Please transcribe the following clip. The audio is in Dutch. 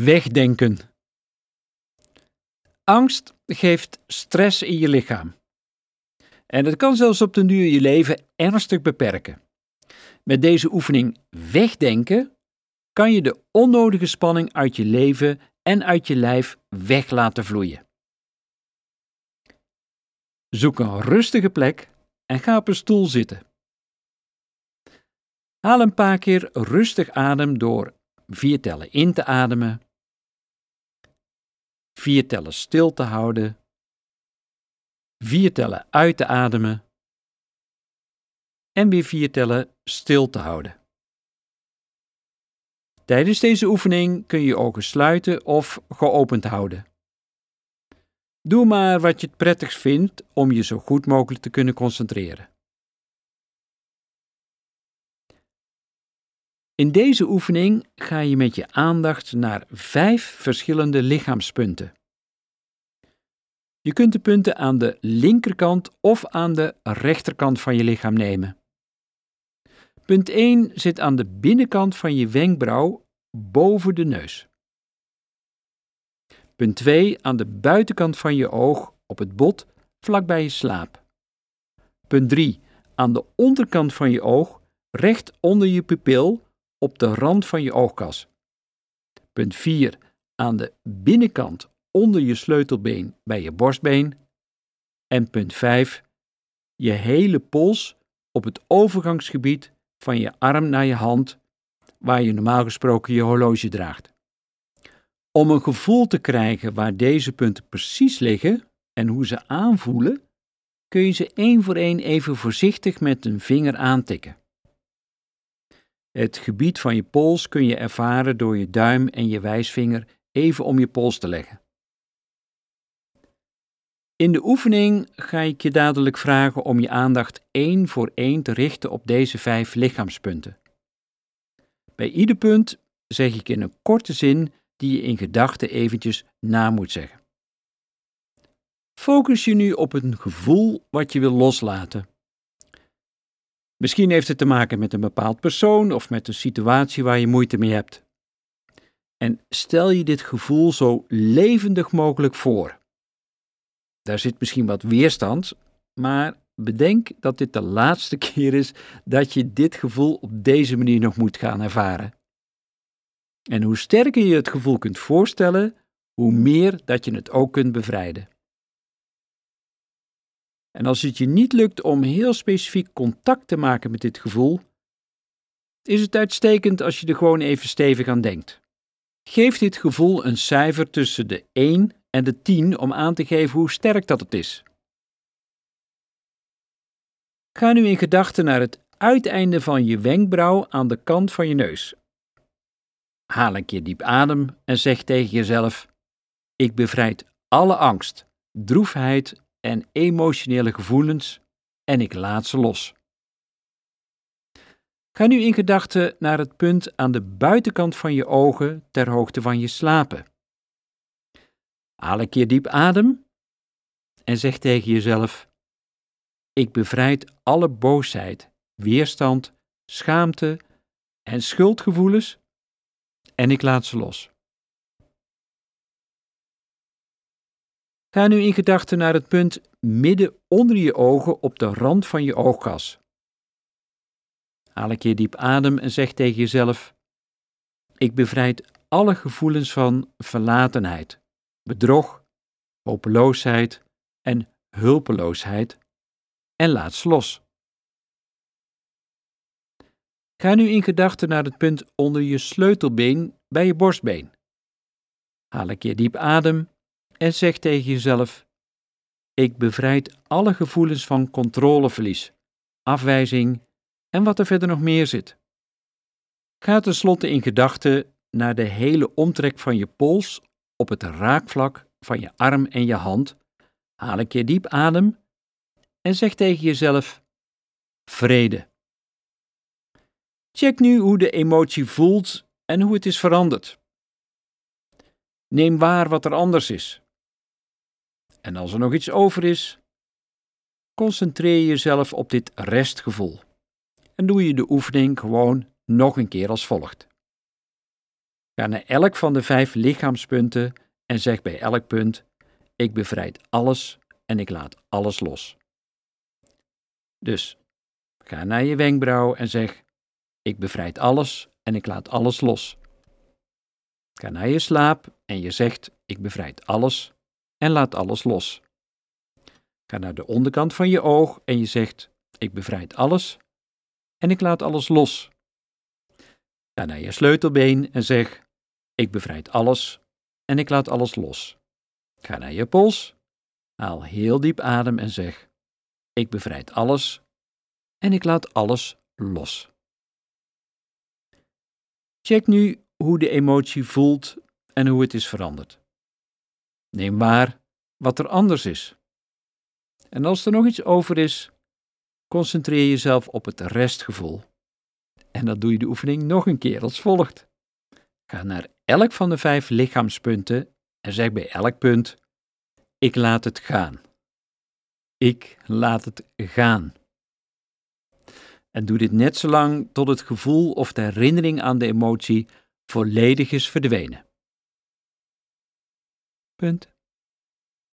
Wegdenken. Angst geeft stress in je lichaam. En het kan zelfs op den duur je leven ernstig beperken. Met deze oefening wegdenken kan je de onnodige spanning uit je leven en uit je lijf weg laten vloeien. Zoek een rustige plek en ga op een stoel zitten. Haal een paar keer rustig adem door vier tellen in te ademen, vier tellen stil te houden, vier tellen uit te ademen en weer vier tellen stil te houden. Tijdens deze oefening kun je je ogen sluiten of geopend houden. Doe maar wat je het prettigst vindt om je zo goed mogelijk te kunnen concentreren. In deze oefening ga je met je aandacht naar vijf verschillende lichaamspunten. Je kunt de punten aan de linkerkant of aan de rechterkant van je lichaam nemen. Punt 1 zit aan de binnenkant van je wenkbrauw boven de neus. Punt 2 aan de buitenkant van je oog op het bot vlakbij je slaap. Punt 3 aan de onderkant van je oog recht onder je pupil op de rand van je oogkas. Punt 4 aan de binnenkant onder je sleutelbeen bij je borstbeen. En punt 5 je hele pols op het overgangsgebied van je arm naar je hand, waar je normaal gesproken je horloge draagt. Om een gevoel te krijgen waar deze punten precies liggen en hoe ze aanvoelen, kun je ze één voor één even voorzichtig met een vinger aantikken. Het gebied van je pols kun je ervaren door je duim en je wijsvinger even om je pols te leggen. In de oefening ga ik je dadelijk vragen om je aandacht één voor één te richten op deze vijf lichaamspunten. Bij ieder punt zeg ik in een korte zin die je in gedachten eventjes na moet zeggen. Focus je nu op een gevoel wat je wil loslaten. Misschien heeft het te maken met een bepaald persoon of met een situatie waar je moeite mee hebt. En stel je dit gevoel zo levendig mogelijk voor. Daar zit misschien wat weerstand, maar bedenk dat dit de laatste keer is dat je dit gevoel op deze manier nog moet gaan ervaren. En hoe sterker je het gevoel kunt voorstellen, hoe meer dat je het ook kunt bevrijden. En als het je niet lukt om heel specifiek contact te maken met dit gevoel, is het uitstekend als je er gewoon even stevig aan denkt. Geef dit gevoel een cijfer tussen de 1 en de 10 om aan te geven hoe sterk dat het is. Ga nu in gedachten naar het uiteinde van je wenkbrauw aan de kant van je neus. Haal een keer diep adem en zeg tegen jezelf: Ik bevrijd alle angst, droefheid en emotionele gevoelens en ik laat ze los. Ga nu in gedachten naar het punt aan de buitenkant van je ogen ter hoogte van je slapen. Haal een keer diep adem en zeg tegen jezelf: Ik bevrijd alle boosheid, weerstand, schaamte en schuldgevoelens en ik laat ze los. Ga nu in gedachten naar het punt midden onder je ogen op de rand van je oogkas. Haal een keer diep adem en zeg tegen jezelf: Ik bevrijd alle gevoelens van verlatenheid, bedrog, hopeloosheid en hulpeloosheid en laat ze los. Ga nu in gedachten naar het punt onder je sleutelbeen bij je borstbeen. Haal een keer diep adem en zeg tegen jezelf: Ik bevrijd alle gevoelens van controleverlies, afwijzing en wat er verder nog meer zit. Ga tenslotte in gedachten naar de hele omtrek van je pols op het raakvlak van je arm en je hand. Haal een keer diep adem en zeg tegen jezelf: Vrede. Check nu hoe de emotie voelt en hoe het is veranderd. Neem waar wat er anders is. En als er nog iets over is, concentreer jezelf op dit restgevoel. En doe je de oefening gewoon nog een keer als volgt. Ga naar elk van de vijf lichaamspunten en zeg bij elk punt: Ik bevrijd alles en ik laat alles los. Dus ga naar je wenkbrauw en zeg: Ik bevrijd alles en ik laat alles los. Ga naar je slaap en je zegt: Ik bevrijd alles en laat alles los. Ga naar de onderkant van je oog en je zegt: Ik bevrijd alles en ik laat alles los. Ga naar je sleutelbeen en zeg: Ik bevrijd alles en ik laat alles los. Ga naar je pols, haal heel diep adem en zeg: Ik bevrijd alles en ik laat alles los. Check nu hoe de emotie voelt en hoe het is veranderd. Neem waar wat er anders is. En als er nog iets over is, concentreer jezelf op het restgevoel. En dat doe je de oefening nog een keer als volgt. Ga naar elk van de vijf lichaamspunten en zeg bij elk punt: Ik laat het gaan. Ik laat het gaan. En doe dit net zo lang tot het gevoel of de herinnering aan de emotie volledig is verdwenen. Punt.